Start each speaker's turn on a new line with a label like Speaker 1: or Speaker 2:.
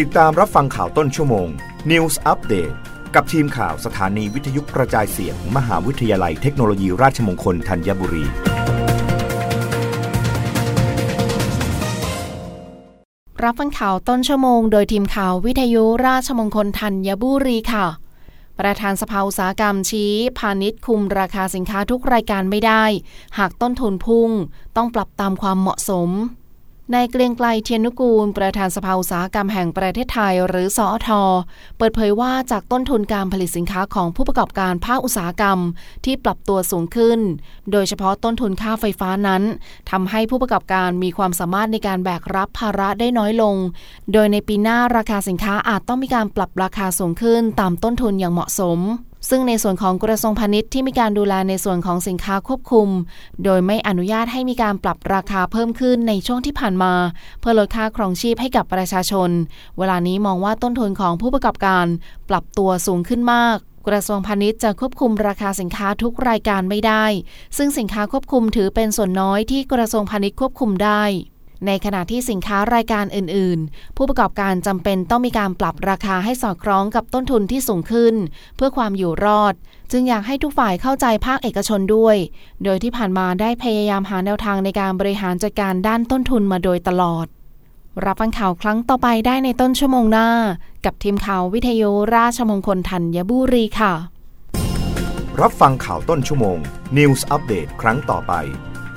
Speaker 1: ติดตามรับฟังข่าวต้นชั่วโมง News Update กับทีมข่าวสถานีวิทยุกระจายเสียงมหาวิทยาลัยเทคโนโลยีราชมงคลธัญบุรี
Speaker 2: รับฟังข่าวต้นชั่วโมง โดยทีมข่าววิทยุราชมงคลธัญบุรีค่ะ ประธานสภาอุตสาหกรรมชี้ พาณิชย์คุมราคาสินค้าทุกรายการไม่ได้ หากต้นทุนพุ่ง ต้องปรับตามความเหมาะสม นายเกรียงไกลเทียนนุกูล ประธานสภาอุตสาหกรรมแห่งประเทศไทย หรือสอทอเปิดเผยว่าจากต้นทุนการผลิตสินค้าของผู้ประกอบการภาคอุตสาหกรรมที่ปรับตัวสูงขึ้น โดยเฉพาะต้นทุนค่าไฟฟ้านั้นทำให้ผู้ประกอบการมีความสามารถในการแบกรับภาระได้น้อยลง โดยในปีหน้าราคาสินค้าอาจต้องมีการปรับราคาสูงขึ้นตามต้นทุนอย่างเหมาะสม ซึ่งในส่วนของกระทรวงพาณิชย์ที่มีการดูแลในส่วนของสินค้าควบคุม โดยไม่อนุญาตให้มีการปรับราคาเพิ่มขึ้นในช่วงที่ผ่านมา เพื่อลดค่าครองชีพให้กับประชาชน เวลานี้มองว่าต้นทุนของผู้ประกอบการปรับตัวสูงขึ้นมากกระทรวงพาณิชย์จะควบคุมราคาสินค้าทุกรายการไม่ได้ ซึ่งสินค้าควบคุมถือเป็นส่วนน้อยที่กระทรวงพาณิชย์ควบคุมได้ ในขณะที่สินค้ารายการอื่น ๆ ผู้ประกอบการจำเป็นต้องมีการปรับราคาให้สอดคล้องกับต้นทุนที่สูงขึ้น เพื่อความอยู่รอด จึงอยากให้ทุกฝ่ายเข้าใจภาคเอกชนด้วย โดยที่ผ่านมาได้พยายามหาแนวทางในการบริหารจัดการด้านต้นทุนมาโดยตลอด รับฟังข่าวครั้งต่อไปได้ในต้นชั่วโมงหน้า กับทีมข่าววิทยุราชมงคลธัญบุรีค่ะ
Speaker 1: รับฟังข่าวต้นชั่วโมง News อัปเดตครั้งต่อไป